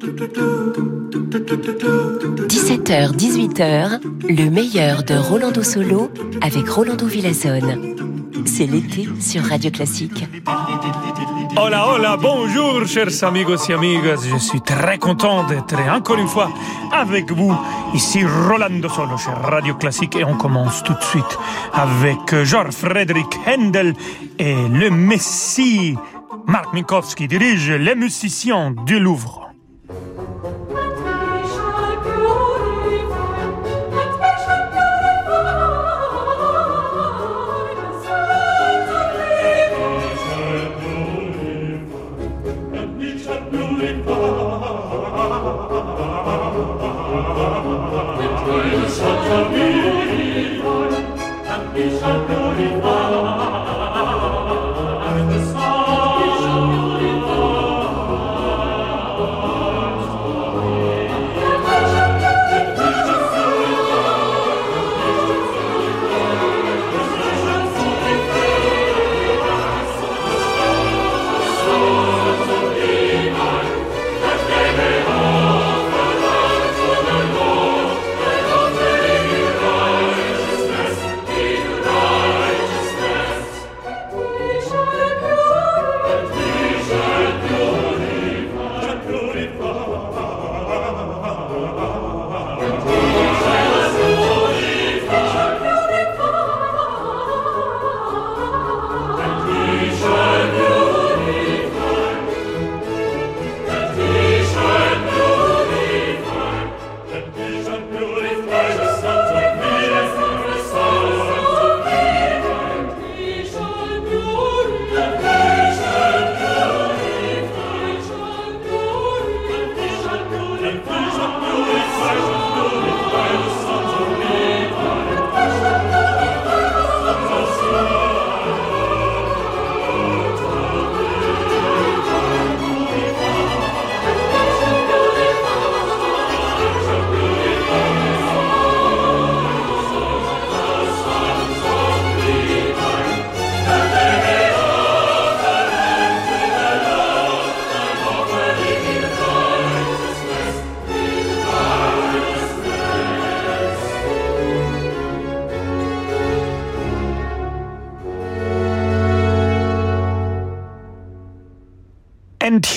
17h, 18h, le meilleur de Rolando Solo avec Rolando Villazone. C'est l'été sur Radio Classique. Hola, hola, bonjour, chers amigos et amigas. Je suis très content d'être encore une fois avec vous. Ici Rolando Solo sur Radio Classique et on commence tout de suite avec Georges Frédéric Handel et le Messie. Marc Minkowski dirige les musiciens du Louvre.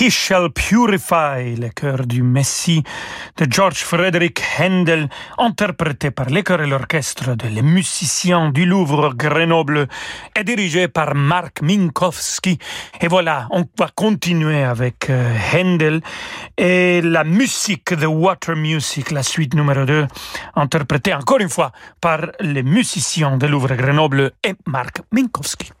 He Shall Purify, le chœur du Messie de George Frederick Handel, interprété par les chœurs et l'orchestre de Les Musiciens du Louvre Grenoble et dirigé par Mark Minkowski. Et voilà, on va continuer avec euh, Handel et la musique de Water Music, la suite numéro 2, interprétée encore une fois par les musiciens de Louvre Grenoble et Mark Minkowski.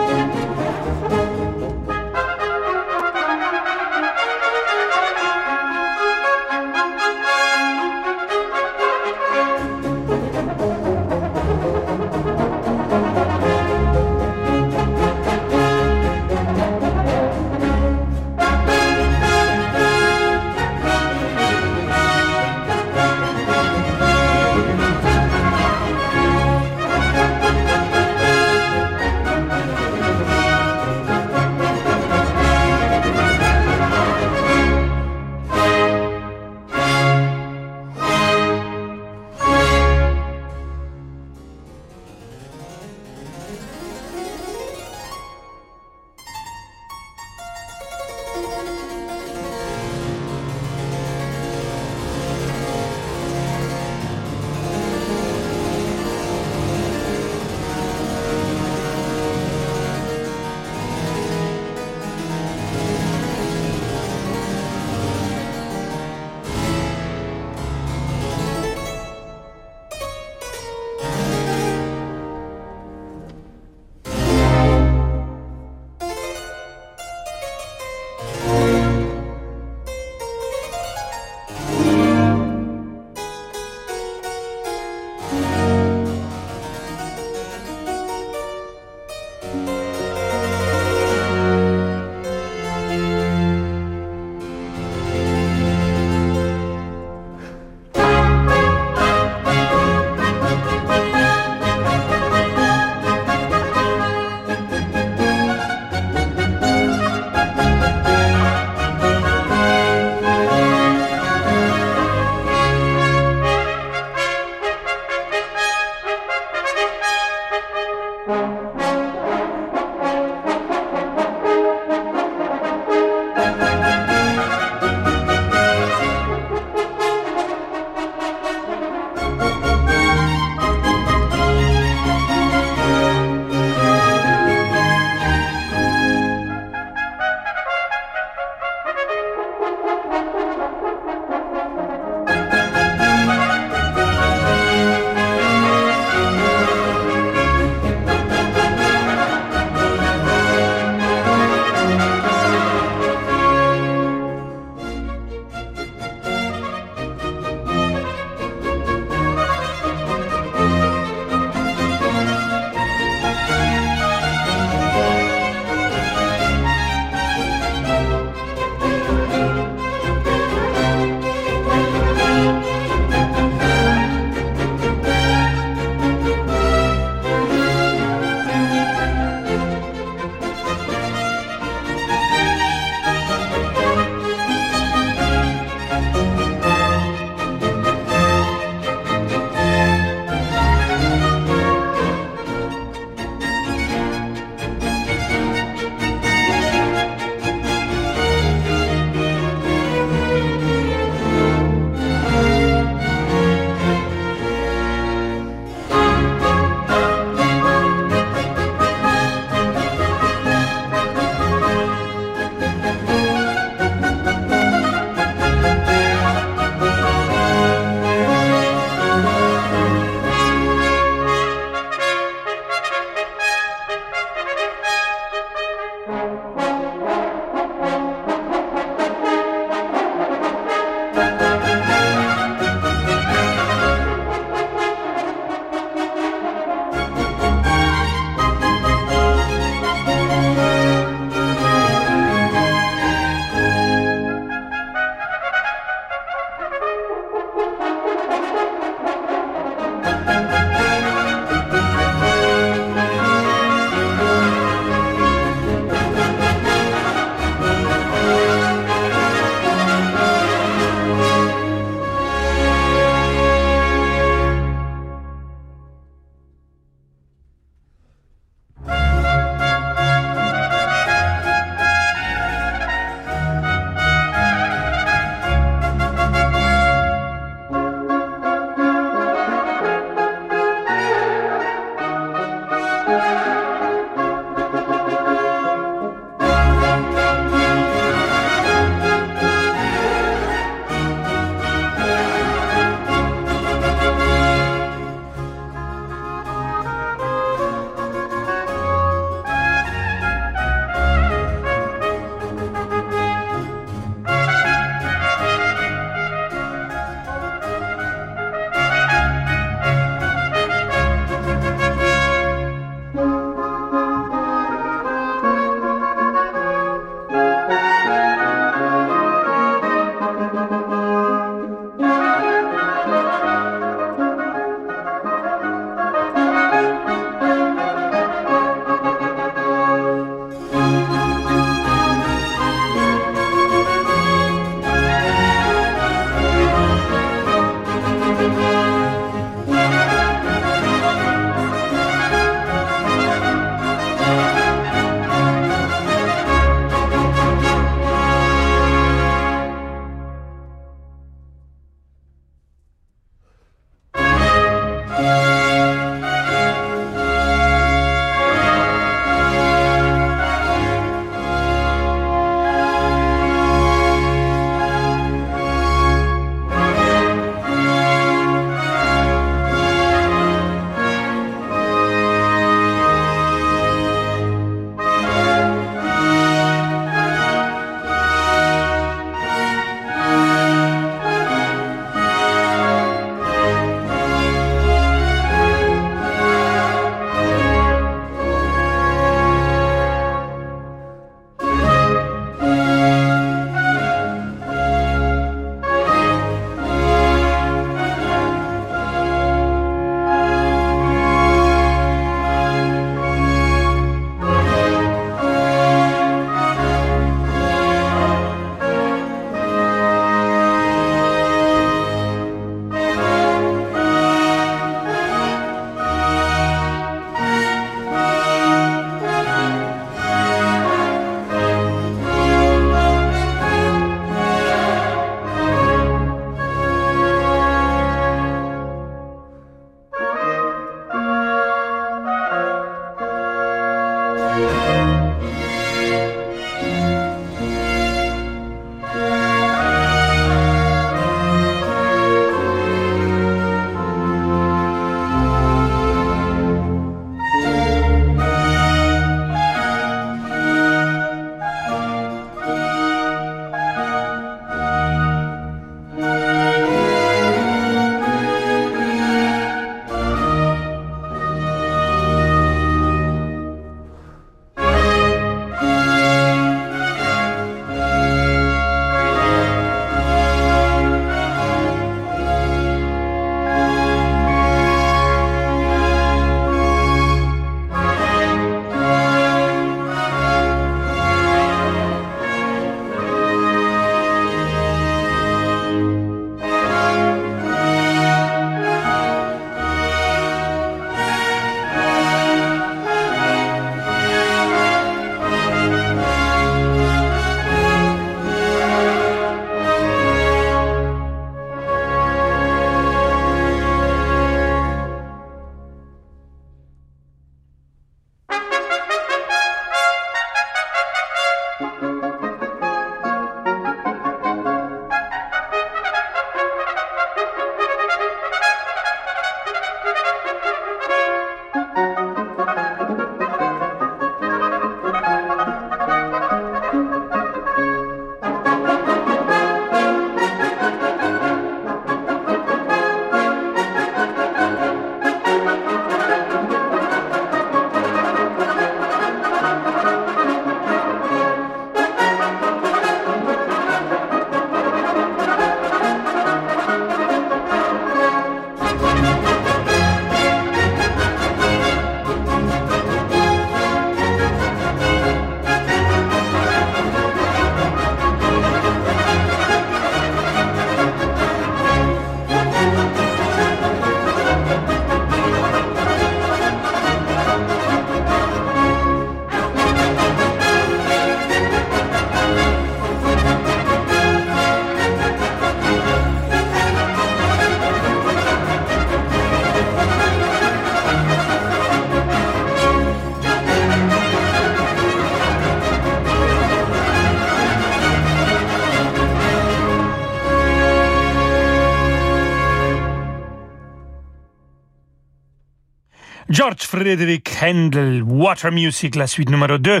Frédéric Handel, Water Music, la suite numéro 2.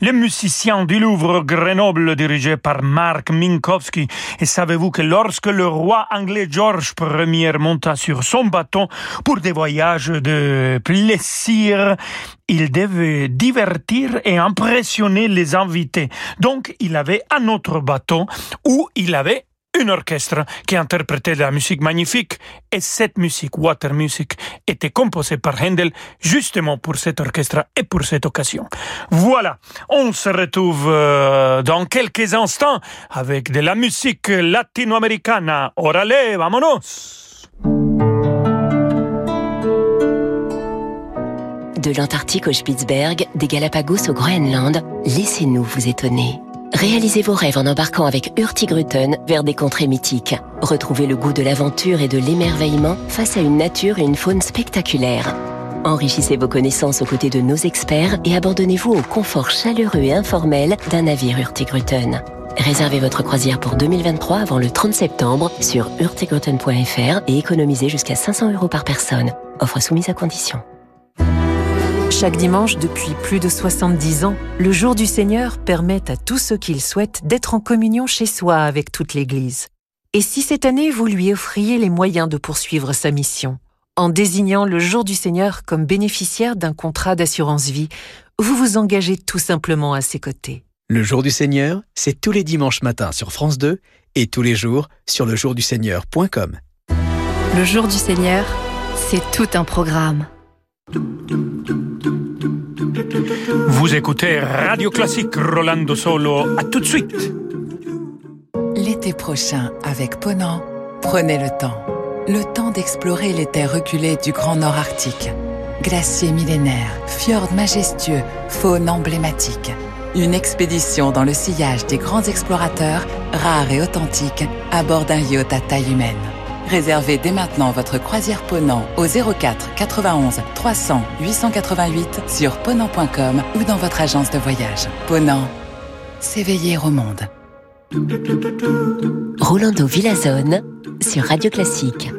Le musicien du Louvre Grenoble dirigé par Mark Minkowski. Et savez-vous que lorsque le roi anglais George Ier monta sur son bâton pour des voyages de plaisir, il devait divertir et impressionner les invités. Donc, il avait un autre bâton où il avait un orchestre qui interprétait de la musique magnifique et cette musique, Water Music, était composée par Handel justement pour cet orchestre et pour cette occasion. Voilà, on se retrouve euh, dans quelques instants avec de la musique latino-américaine. Orale, vamonos! De l'Antarctique au Spitzberg, des Galapagos au Groenland, laissez-nous vous étonner. Réalisez vos rêves en embarquant avec Hurtigruten vers des contrées mythiques. Retrouvez le goût de l'aventure et de l'émerveillement face à une nature et une faune spectaculaires. Enrichissez vos connaissances aux côtés de nos experts et abandonnez-vous au confort chaleureux et informel d'un navire Hurtigruten. Réservez votre croisière pour 2023 avant le 30 septembre sur hurtigruten.fr et économisez jusqu'à 500 euros par personne. Offre soumise à condition. Chaque dimanche depuis plus de 70 ans, le jour du Seigneur permet à tous ceux qui le souhaitent d'être en communion chez soi avec toute l'Église. Et si cette année vous lui offriez les moyens de poursuivre sa mission En désignant le jour du Seigneur comme bénéficiaire d'un contrat d'assurance vie, vous vous engagez tout simplement à ses côtés. Le jour du Seigneur, c'est tous les dimanches matins sur France 2 et tous les jours sur lejourduseigneur.com. Le jour du Seigneur, c'est tout un programme. Vous écoutez Radio Classique Rolando Solo. À tout de suite. L'été prochain, avec Ponant, prenez le temps. Le temps d'explorer les terres reculées du Grand Nord Arctique. Glaciers millénaires, fjords majestueux, faune emblématique. Une expédition dans le sillage des grands explorateurs, rares et authentiques, à bord d'un yacht à taille humaine. Réservez dès maintenant votre croisière Ponant au 04 91 300 888 sur ponant.com ou dans votre agence de voyage. Ponant, s'éveiller au monde. Rolando Villazone sur Radio Classique.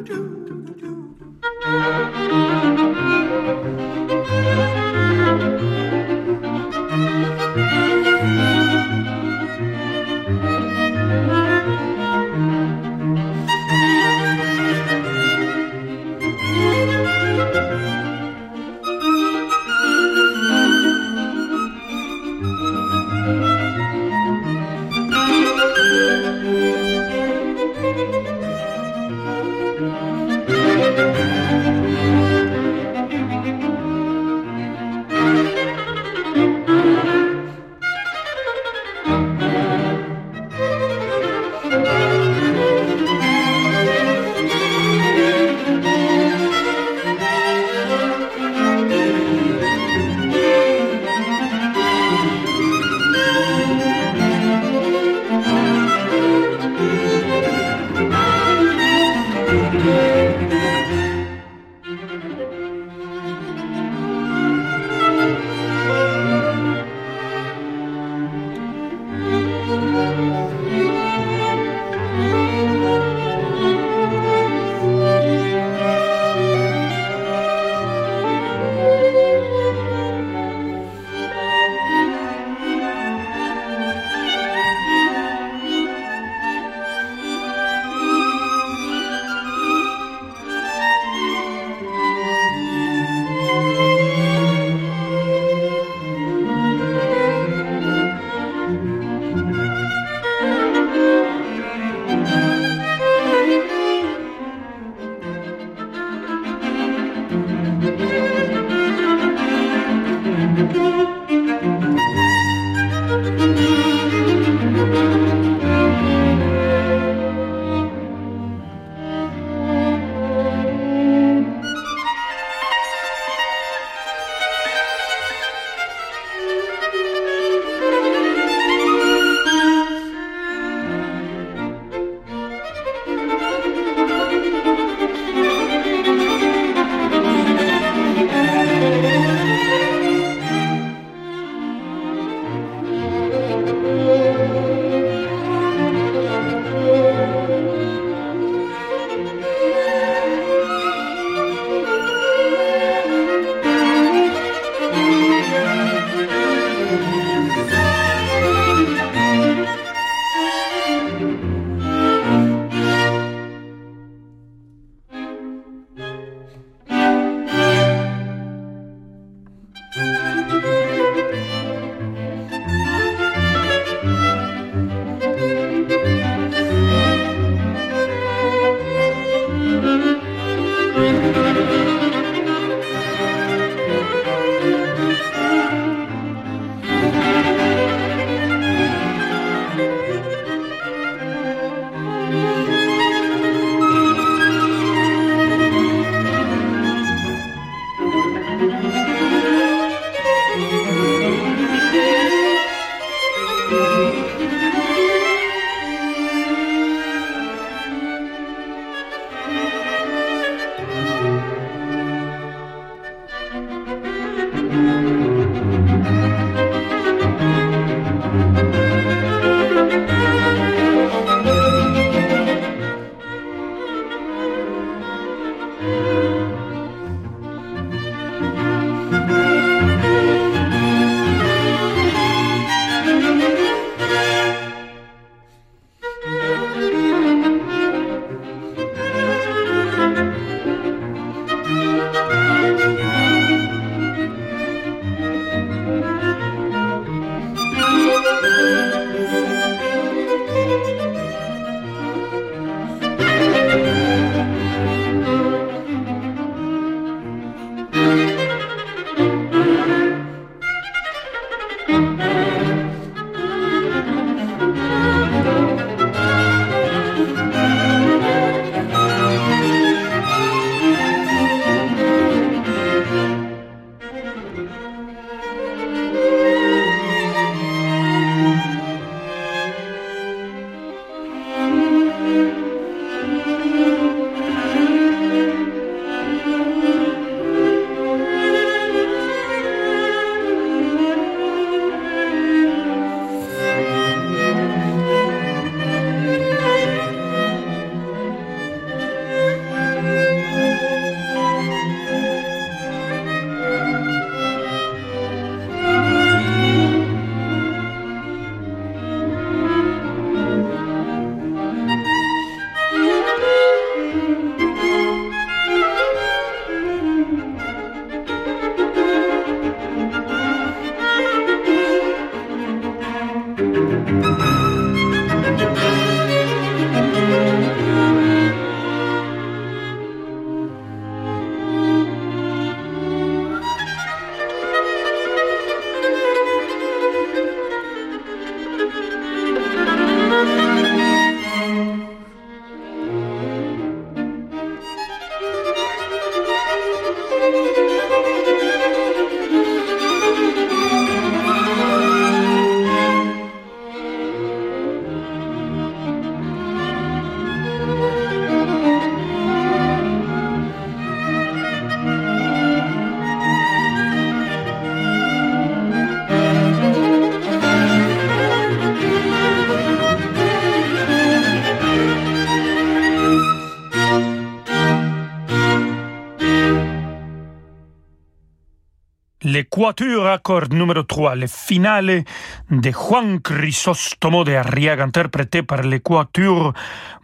Quatuor accord numéro 3, le finale de Juan Crisostomo de Arriaga, interprété par les Quatuor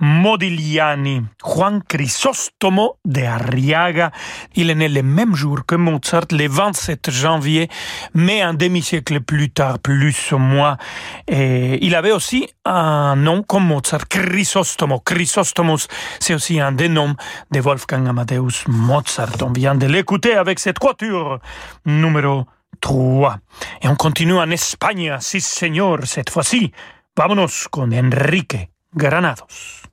Modigliani. Juan Crisostomo de Arriaga, il est né le même jour que Mozart, le 27 janvier, mais un demi-siècle plus tard, plus ou moins. Et il avait aussi un nom comme Mozart, Chrysostomo. Chrysostomos, c'est aussi un des noms de Wolfgang Amadeus Mozart. On vient de l'écouter avec cette quatuor numéro 3. Et on continue en Espagne, si señor, cette fois-ci. Vámonos con Enrique Granados.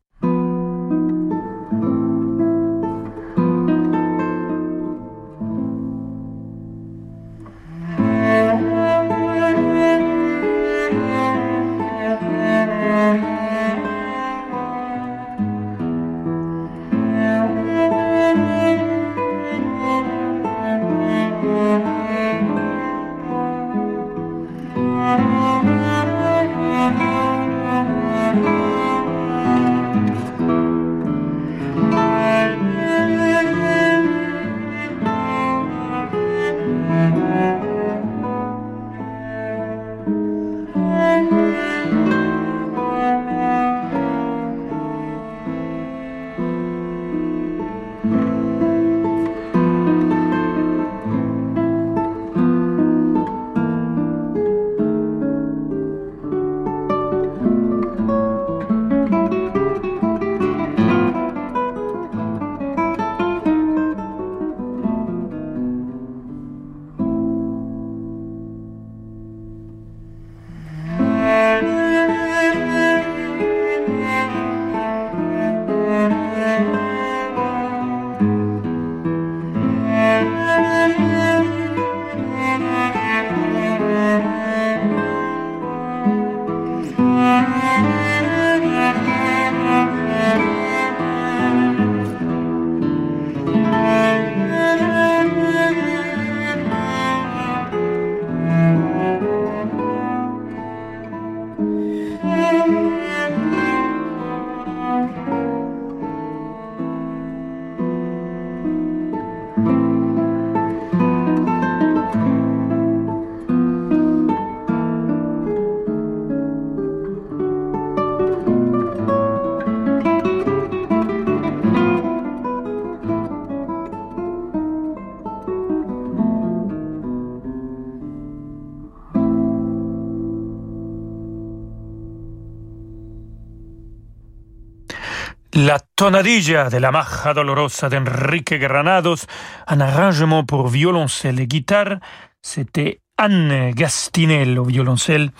Tonadilla de la Maja Dolorosa d'Enrique Granados, un arrangement pour violoncelle et guitare, c'était Anne Gastinel violoncelle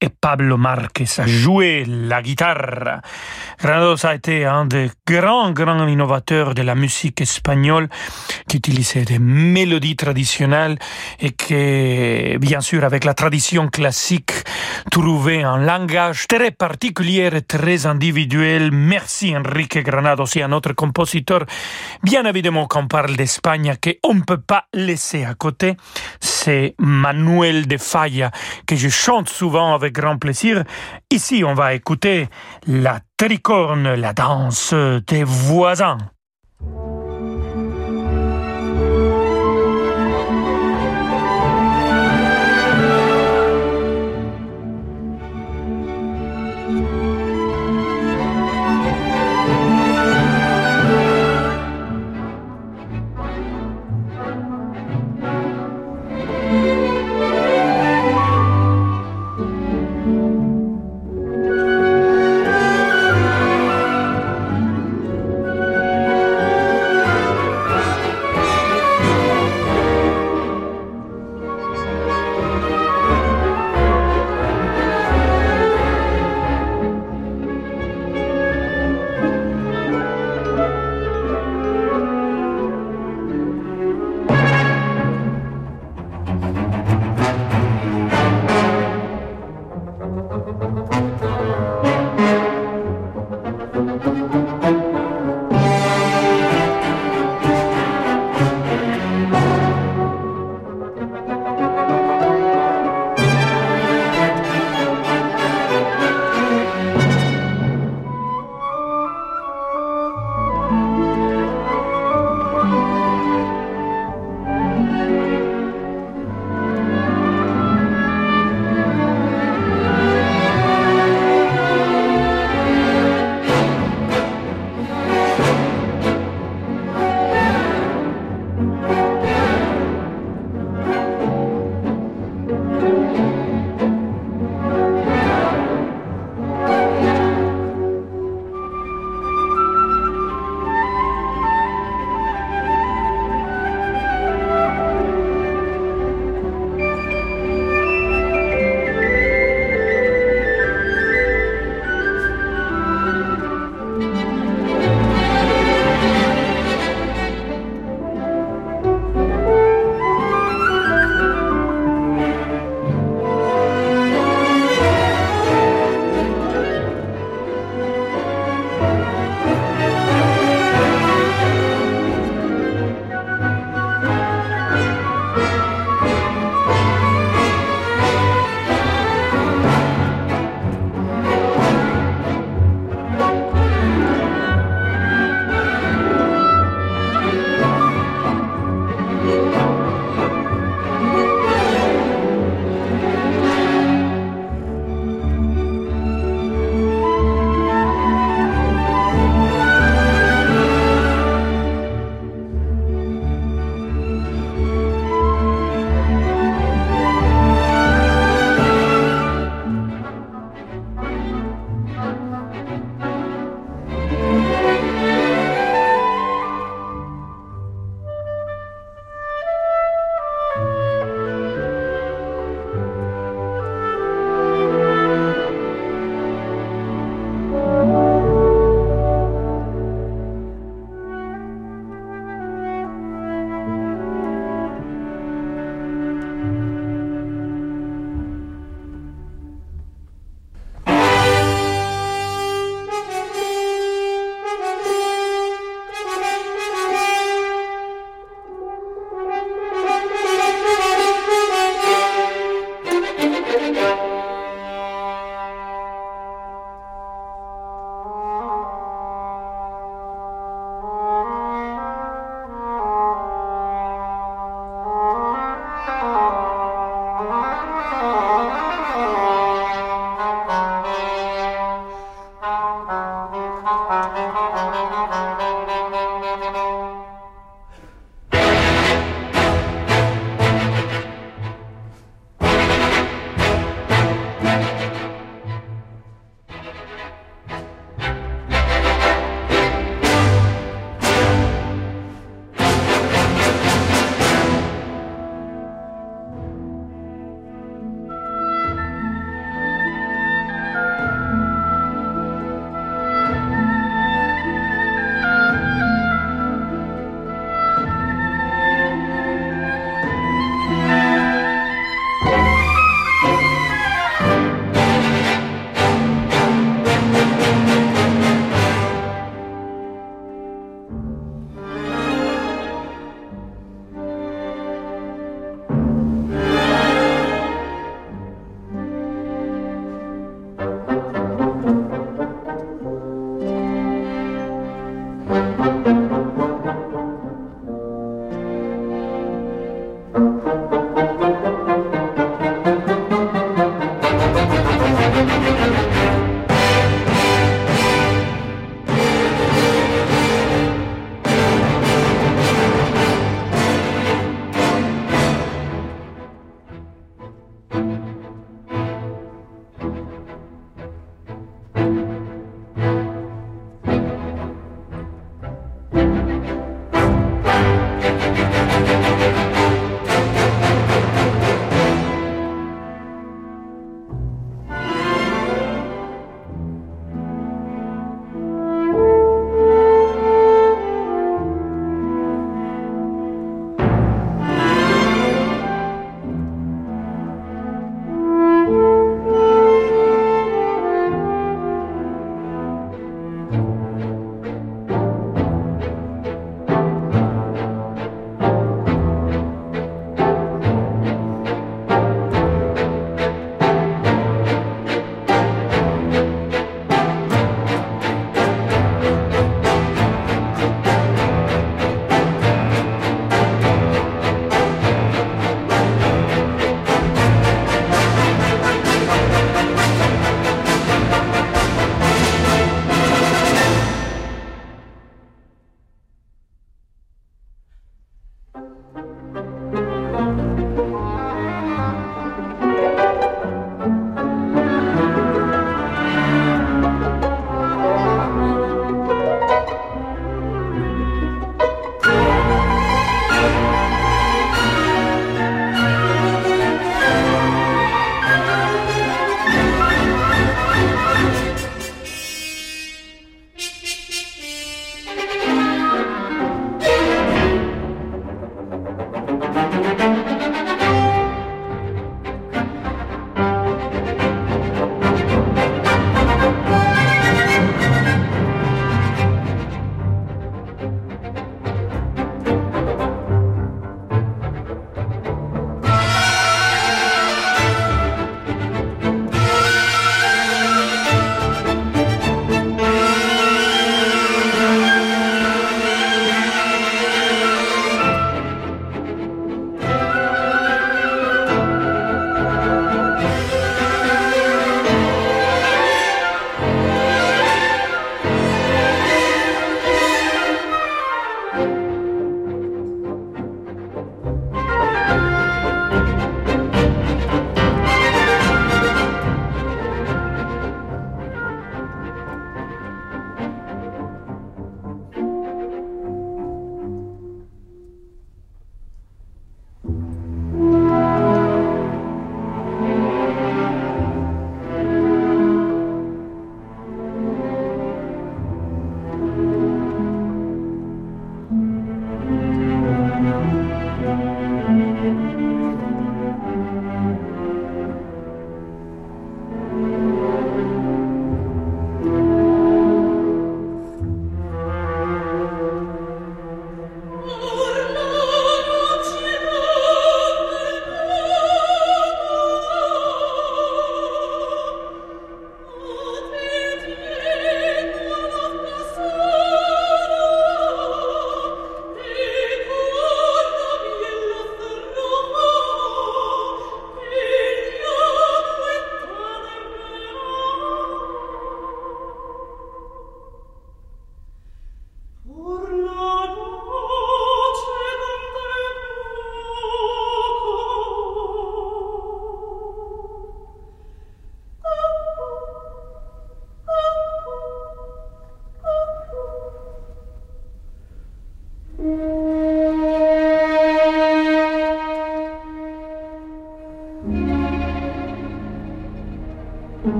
et Pablo Marquez a joué la guitare. Granados a été un des grands, grands innovateurs de la musique espagnole qui utilisait des mélodies traditionnelles et qui, bien sûr, avec la tradition classique, trouvait un langage très particulier et très individuel. Merci Enrique Granados et un autre compositeur. Bien évidemment qu'on parle d'Espagne, qu'on ne peut pas laisser à côté, c'est Manuel de Falla, que je chante souvent avec grand plaisir. Ici, on va écouter la tricorne, la danse des voisins.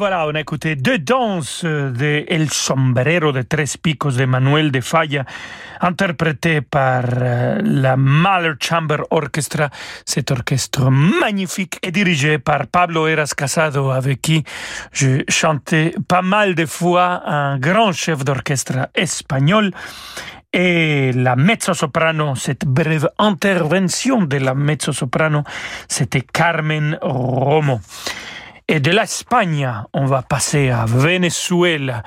Voilà, on a écouté deux danses de El Sombrero de Tres Picos de Manuel de Falla, interprétées par euh, la Mahler Chamber Orchestra, cet orchestre magnifique et dirigé par Pablo Eras Casado, avec qui je chantais pas mal de fois un grand chef d'orchestre espagnol. Et la mezzo-soprano, cette brève intervention de la mezzo-soprano, c'était Carmen Romo. Et de l'Espagne, on va passer à Venezuela,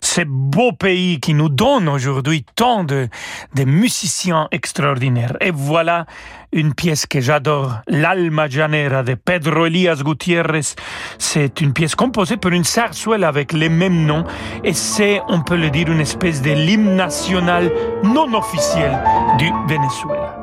ce beau pays qui nous donne aujourd'hui tant de, de musiciens extraordinaires. Et voilà une pièce que j'adore, l'Alma Llanera de Pedro Elias Gutiérrez. C'est une pièce composée pour une sarsuelle avec les mêmes noms et c'est, on peut le dire, une espèce de l'hymne national non officiel du Venezuela.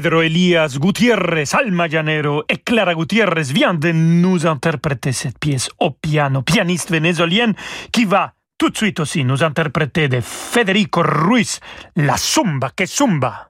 Pedro Elias Gutiérrez, Alma Llanero et Clara Gutiérrez viennent de nous interpréter cette pièce au piano, pianiste vénézuélienne qui va tout de suite aussi nous interpréter de Federico Ruiz, la Zumba que Zumba.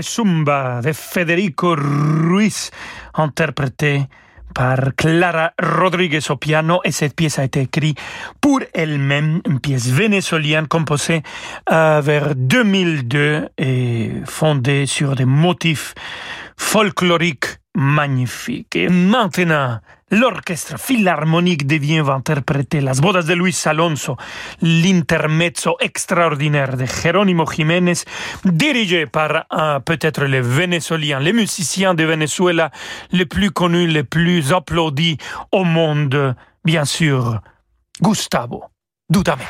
Que Zumba de Federico Ruiz, interprété par Clara Rodriguez au piano et cette pièce a été écrite pour elle-même, une pièce vénézuélienne composée euh, vers 2002 et fondée sur des motifs folkloriques magnifiques. Et maintenant, L'orchestre philharmonique devient va interpréter Las bodas de Luis Alonso, l'intermezzo extraordinaire de Jerónimo Jiménez, dirigé par peut-être les Vénézuéliens, les musiciens de Venezuela les plus connus, les plus applaudis au monde, bien sûr, Gustavo Dudamel.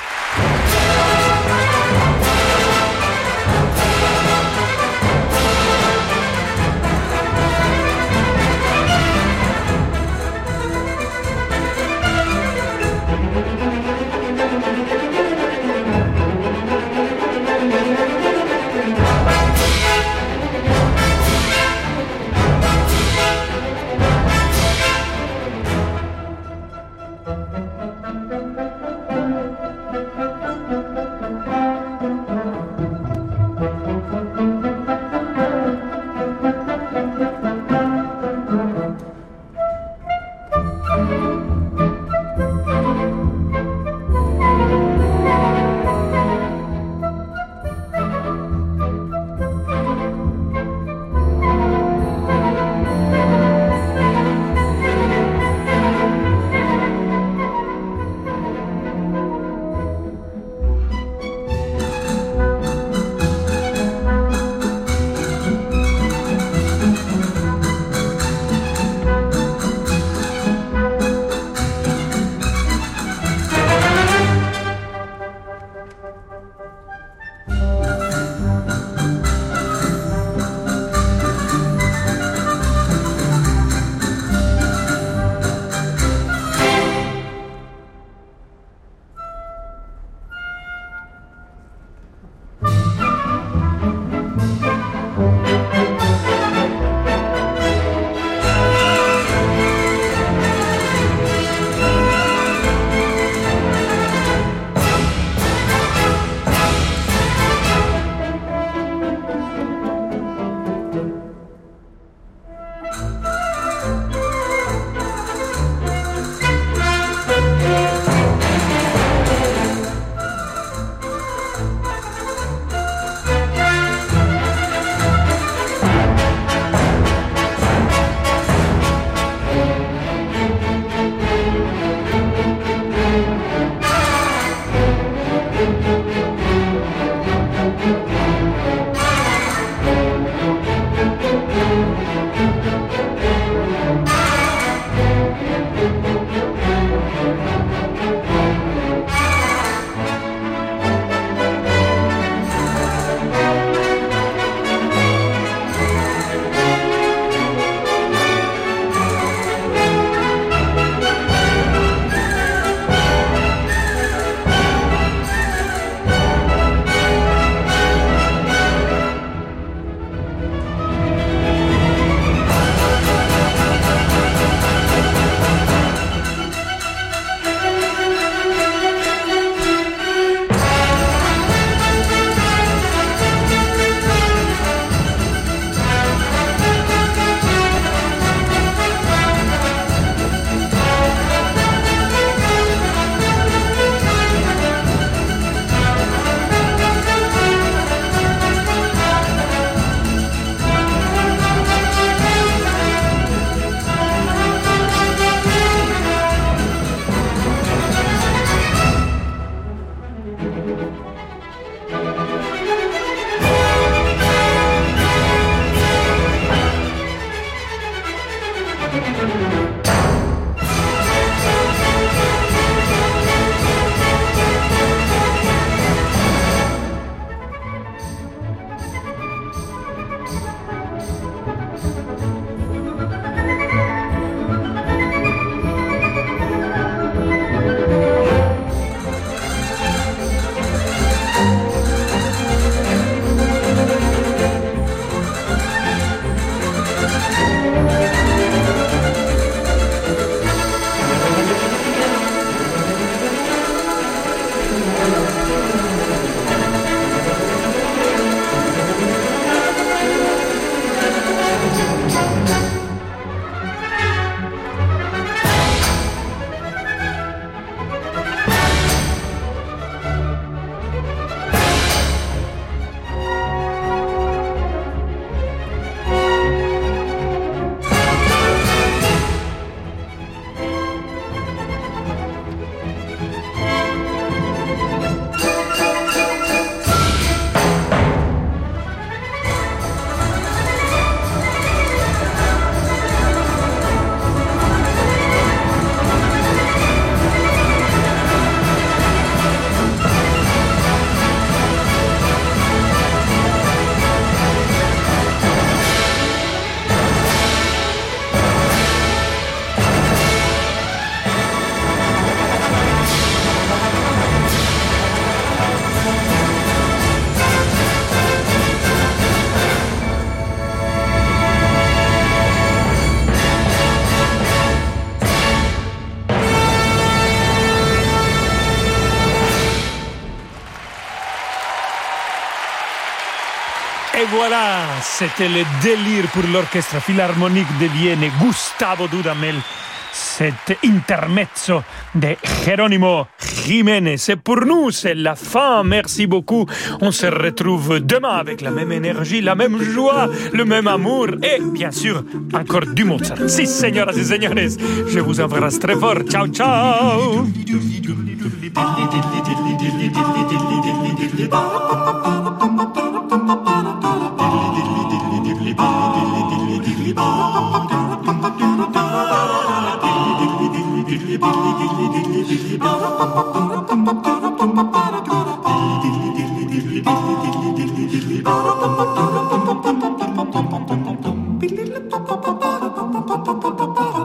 C'était le délire pour l'orchestre philharmonique de Vienne Gustavo Dudamel. Cet intermezzo de Geronimo Jiménez. C'est pour nous, c'est la fin. Merci beaucoup. On se retrouve demain avec la même énergie, la même joie, le même amour et bien sûr encore du Mozart. Si, señoras et señores, je vous embrasse très fort. Ciao, ciao. Ba ba ba ba ba